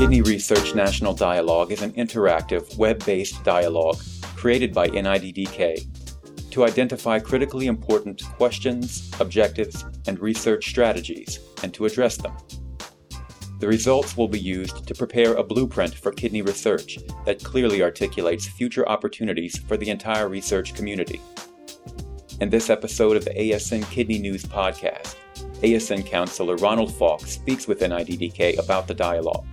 Kidney Research National Dialogue is an interactive, web based dialogue created by NIDDK to identify critically important questions, objectives, and research strategies and to address them. The results will be used to prepare a blueprint for kidney research that clearly articulates future opportunities for the entire research community. In this episode of the ASN Kidney News podcast, ASN counselor Ronald Falk speaks with NIDDK about the dialogue,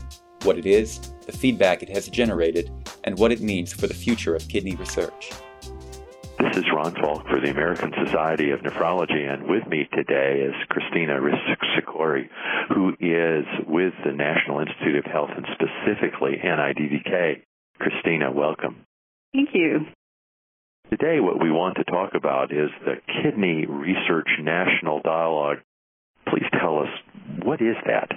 what it is, the feedback it has generated, and what it means for the future of kidney research. This is Ron Falk for the American Society of Nephrology, and with me today is Christina Rys-Sikora, who is with the National Institute of Health and specifically NIDDK. Christina, welcome. Thank you. Today, what we want to talk about is the Kidney Research National Dialogue. Please tell us, what is that?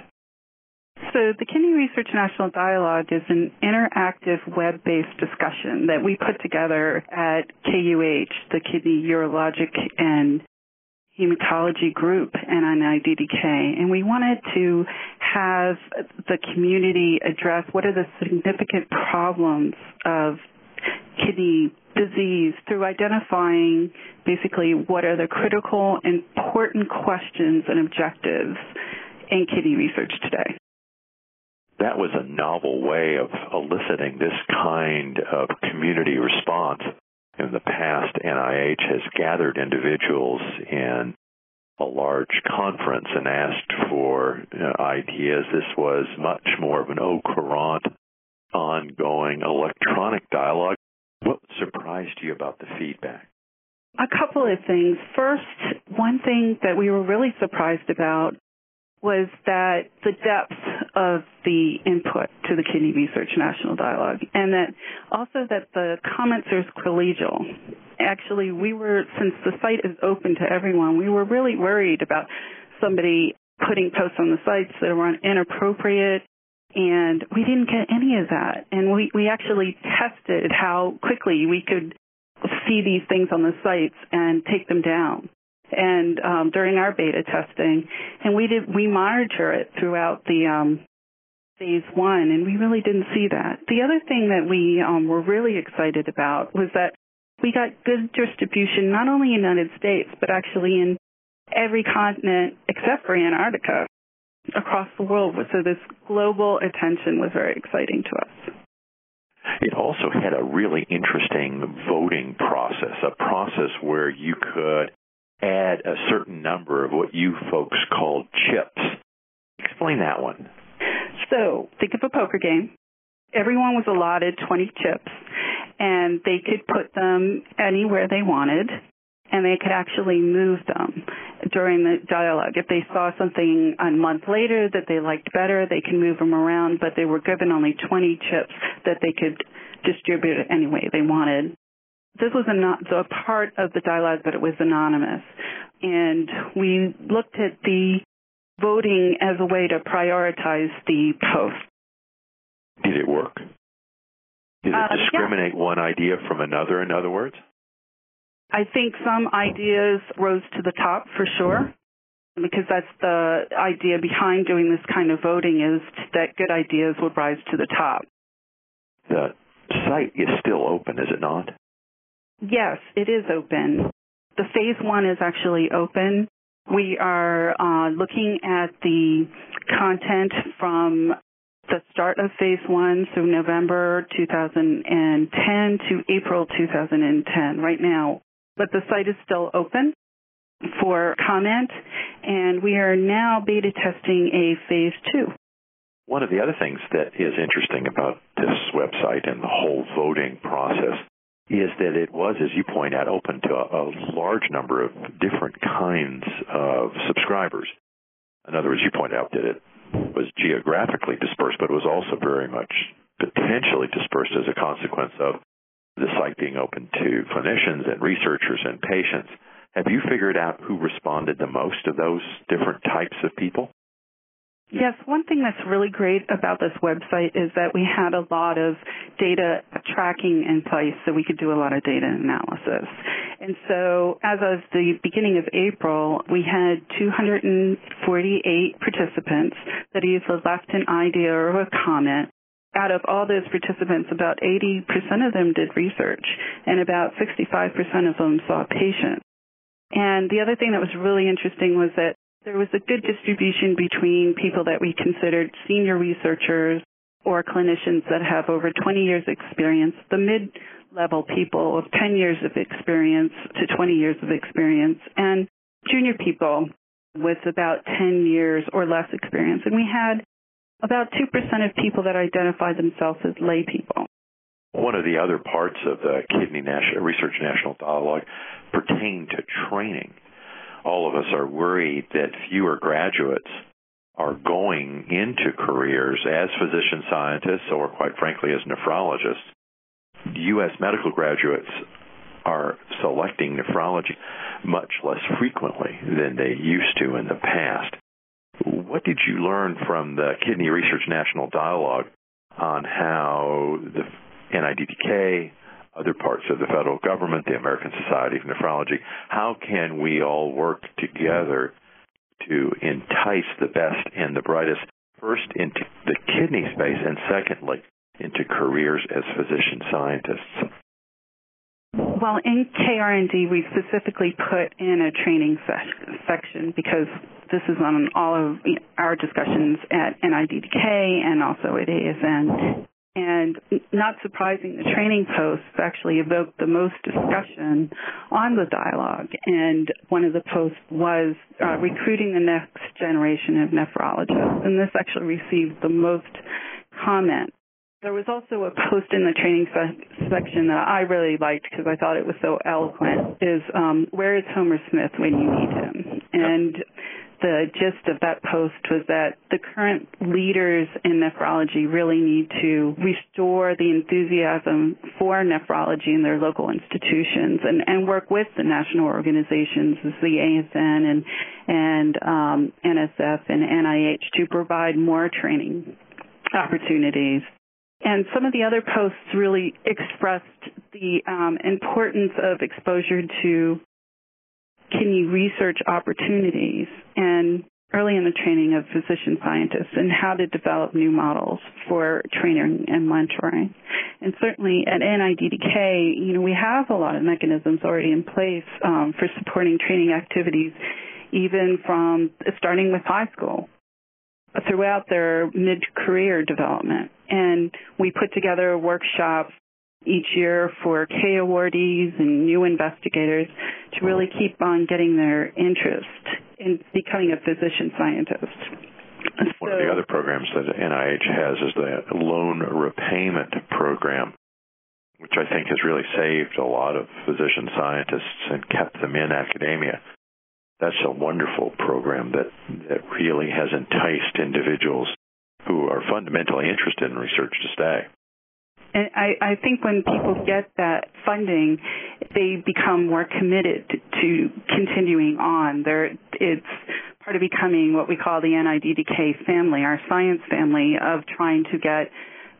So, the Kidney Research National Dialogue is an interactive web based discussion that we put together at KUH, the Kidney Urologic and Hematology Group, and NIDDK. And we wanted to have the community address what are the significant problems of kidney disease through identifying basically what are the critical, important questions and objectives in kidney research today. That was a novel way of eliciting this kind of community response. In the past, NIH has gathered individuals in a large conference and asked for uh, ideas. This was much more of an au courant, ongoing electronic dialogue what surprised you about the feedback? A couple of things. First, one thing that we were really surprised about was that the depth of the input to the Kidney Research National Dialogue, and that also that the commenters collegial. Actually, we were, since the site is open to everyone, we were really worried about somebody putting posts on the sites that were inappropriate and we didn't get any of that. And we, we actually tested how quickly we could see these things on the sites and take them down. And um, during our beta testing, and we did we monitor it throughout the um, phase one, and we really didn't see that. The other thing that we um, were really excited about was that we got good distribution not only in the United States but actually in every continent except for Antarctica across the world. So this global attention was very exciting to us. It also had a really interesting voting process, a process where you could add a certain number of what you folks call chips. Explain that one. So think of a poker game. Everyone was allotted 20 chips, and they could put them anywhere they wanted, and they could actually move them during the dialogue. If they saw something a month later that they liked better, they can move them around, but they were given only 20 chips that they could distribute any way they wanted. This was a, a part of the dialogue, but it was anonymous. And we looked at the voting as a way to prioritize the post. Did it work? Did it uh, discriminate yeah. one idea from another, in other words? I think some ideas rose to the top for sure, because that's the idea behind doing this kind of voting is that good ideas would rise to the top. The site is still open, is it not? Yes, it is open. The phase one is actually open. We are uh, looking at the content from the start of phase one, so November 2010 to April 2010. Right now, but the site is still open for comment, and we are now beta testing a phase two. One of the other things that is interesting about this website and the whole voting process is that it was, as you point out, open to a, a large number of different kinds of subscribers. In other words, you point out that it was geographically dispersed, but it was also very much potentially dispersed as a consequence of the site being open to clinicians and researchers and patients. Have you figured out who responded the most of those different types of people? Yes, one thing that's really great about this website is that we had a lot of data tracking in place so we could do a lot of data analysis. And so as of the beginning of April, we had 248 participants that either left an idea or a comment. Out of all those participants, about 80% of them did research and about 65% of them saw patients. And the other thing that was really interesting was that there was a good distribution between people that we considered senior researchers or clinicians that have over 20 years experience, the mid-level people of 10 years of experience to 20 years of experience, and junior people with about 10 years or less experience. And we had about 2% of people that identified themselves as lay people. One of the other parts of the Kidney Research National Dialogue pertained to training all of us are worried that fewer graduates are going into careers as physician scientists or, quite frankly, as nephrologists. U.S. medical graduates are selecting nephrology much less frequently than they used to in the past. What did you learn from the Kidney Research National Dialogue on how the NIDDK, other parts of the federal government, the American Society of Nephrology. How can we all work together to entice the best and the brightest, first into the kidney space, and secondly, into careers as physician scientists? Well, in KRND, we specifically put in a training se- section because this is on all of our discussions at NIDDK and also at ASN. And not surprising, the training posts actually evoked the most discussion on the dialogue. And one of the posts was uh, recruiting the next generation of nephrologists. And this actually received the most comment. There was also a post in the training se- section that I really liked because I thought it was so eloquent. Is um, where is Homer Smith when you need him? And the gist of that post was that the current leaders in nephrology really need to restore the enthusiasm for nephrology in their local institutions and, and work with the national organizations the ASN and, and um, NSF and NIH to provide more training opportunities. And some of the other posts really expressed the um, importance of exposure to kidney research opportunities and early in the training of physician scientists and how to develop new models for training and mentoring. And certainly at NIDDK, you know, we have a lot of mechanisms already in place um, for supporting training activities, even from starting with high school throughout their mid-career development. And we put together workshops each year for K awardees and new investigators to really keep on getting their interest in becoming a physician scientist. One so, of the other programs that NIH has is the loan repayment program, which I think has really saved a lot of physician scientists and kept them in academia. That's a wonderful program that, that really has enticed individuals who are fundamentally interested in research to stay. And I, I think when people get that funding, they become more committed to continuing on. It's part of becoming what we call the NIDDK family, our science family, of trying to get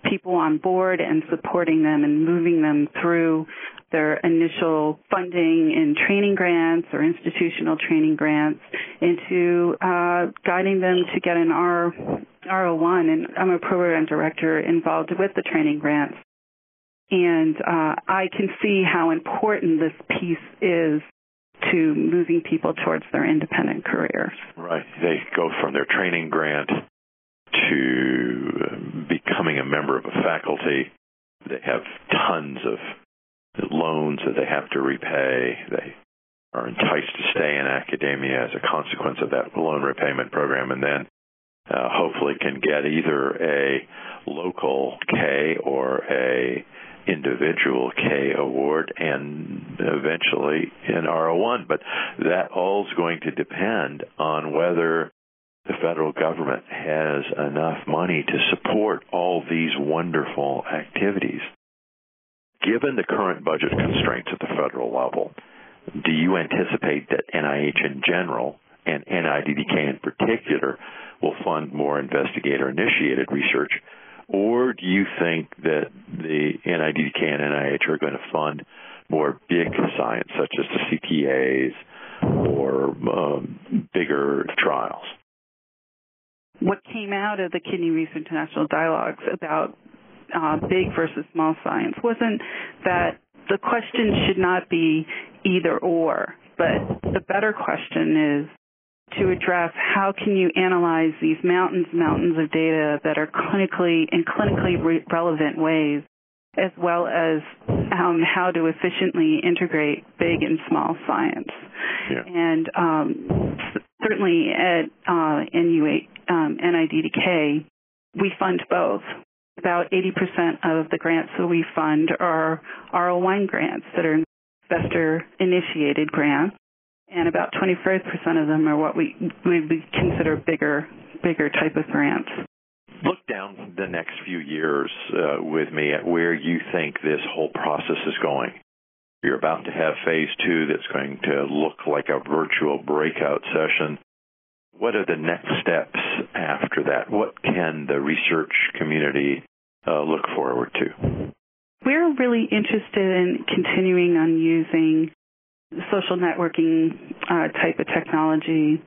people on board and supporting them and moving them through their initial funding in training grants or institutional training grants into uh, guiding them to get an R, R01. And I'm a program director involved with the training grants. And uh, I can see how important this piece is to moving people towards their independent careers. Right. They go from their training grant to becoming a member of a faculty. They have tons of loans that they have to repay. They are enticed to stay in academia as a consequence of that loan repayment program, and then uh, hopefully can get either a local K or a individual K award and eventually an R01. But that all is going to depend on whether the federal government has enough money to support all these wonderful activities. Given the current budget constraints at the federal level, do you anticipate that NIH in general and NIDDK in particular will fund more investigator initiated research? Or do you think that the NIDDK and NIH are going to fund more big science, such as the CTAs or um, bigger trials? What came out of the Kidney Research National Dialogues about uh, big versus small science wasn't that the question should not be either or, but the better question is to address how can you analyze these mountains mountains of data that are clinically in clinically re- relevant ways as well as um, how to efficiently integrate big and small science. Yeah. And um, certainly at uh, NUA, um, NIDDK, we fund both. About 80% of the grants that we fund are R01 grants that are investor initiated grants and about 25% of them are what we we consider bigger bigger type of grants. Look down the next few years uh, with me at where you think this whole process is going. You're about to have phase two that's going to look like a virtual breakout session. What are the next steps after that? What can the research community uh, look forward to? We're really interested in continuing on using social networking uh, type of technology.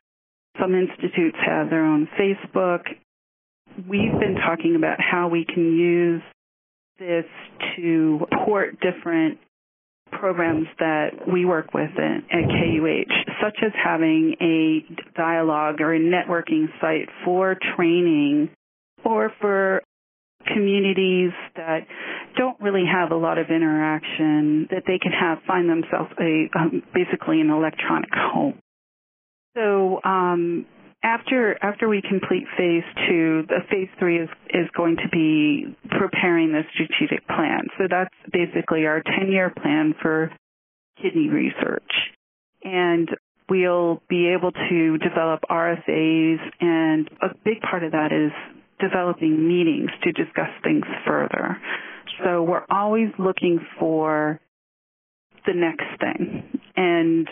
Some institutes have their own Facebook. We've been talking about how we can use this to support different programs that we work with at, at KUH, such as having a dialogue or a networking site for training or for communities that don't really have a lot of interaction that they can have find themselves a um, basically an electronic home. So um, after after we complete phase two, the phase three is is going to be preparing the strategic plan. So that's basically our 10 year plan for kidney research, and we'll be able to develop RFAs, and a big part of that is developing meetings to discuss things further. So we're always looking for the next thing. And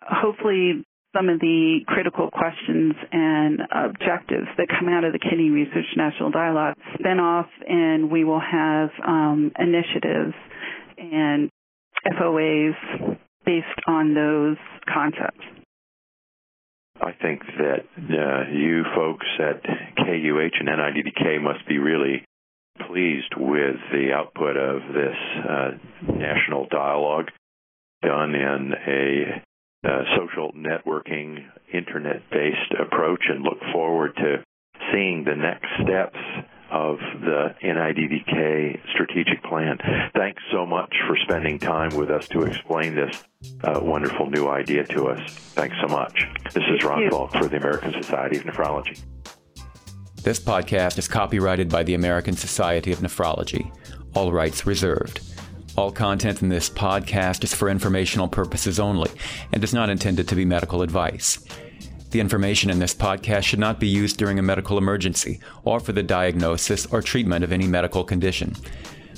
hopefully some of the critical questions and objectives that come out of the Kidney Research National Dialogue spin off and we will have um, initiatives and FOAs based on those concepts. I think that uh, you folks at KUH and NIDDK must be really pleased with the output of this uh, national dialogue done in a uh, social networking, internet based approach and look forward to seeing the next steps of the NIDDK strategic plan. Thanks so much for spending time with us to explain this uh, wonderful new idea to us. Thanks so much. This is Ron Falk for the American Society of Nephrology. This podcast is copyrighted by the American Society of Nephrology. All rights reserved. All content in this podcast is for informational purposes only and is not intended to be medical advice. The information in this podcast should not be used during a medical emergency or for the diagnosis or treatment of any medical condition.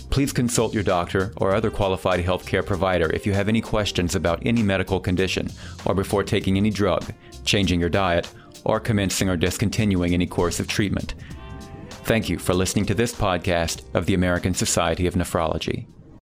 Please consult your doctor or other qualified healthcare provider if you have any questions about any medical condition or before taking any drug, changing your diet, or commencing or discontinuing any course of treatment. Thank you for listening to this podcast of the American Society of Nephrology.